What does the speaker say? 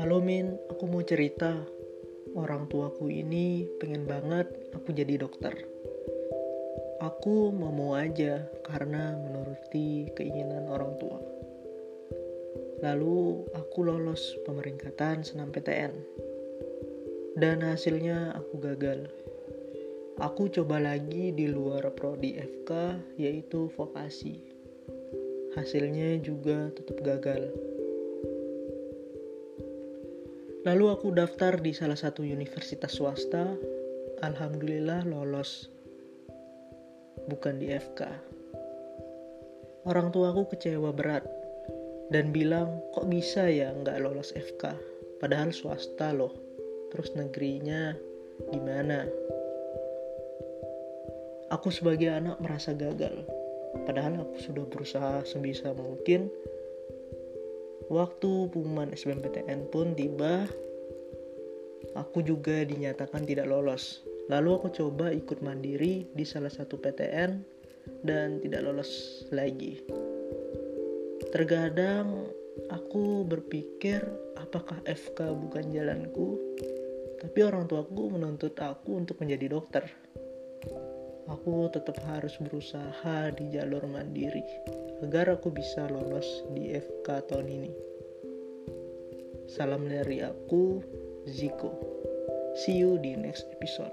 Halo Min, aku mau cerita. Orang tuaku ini pengen banget aku jadi dokter. Aku mau mau aja karena menuruti keinginan orang tua. Lalu aku lolos pemeringkatan senam PTN. Dan hasilnya aku gagal. Aku coba lagi di luar prodi FK yaitu vokasi. Hasilnya juga tetap gagal. Lalu aku daftar di salah satu universitas swasta. Alhamdulillah lolos. Bukan di FK. Orang tuaku kecewa berat dan bilang kok bisa ya nggak lolos FK. Padahal swasta loh. Terus negerinya gimana? Aku sebagai anak merasa gagal. Padahal aku sudah berusaha sebisa mungkin Waktu pengumuman SBMPTN pun tiba, aku juga dinyatakan tidak lolos. Lalu aku coba ikut mandiri di salah satu PTN dan tidak lolos lagi. Terkadang aku berpikir apakah FK bukan jalanku, tapi orang tuaku menuntut aku untuk menjadi dokter. Aku tetap harus berusaha di jalur mandiri agar aku bisa lolos di FK tahun ini. Salam dari aku, Ziko. See you di next episode.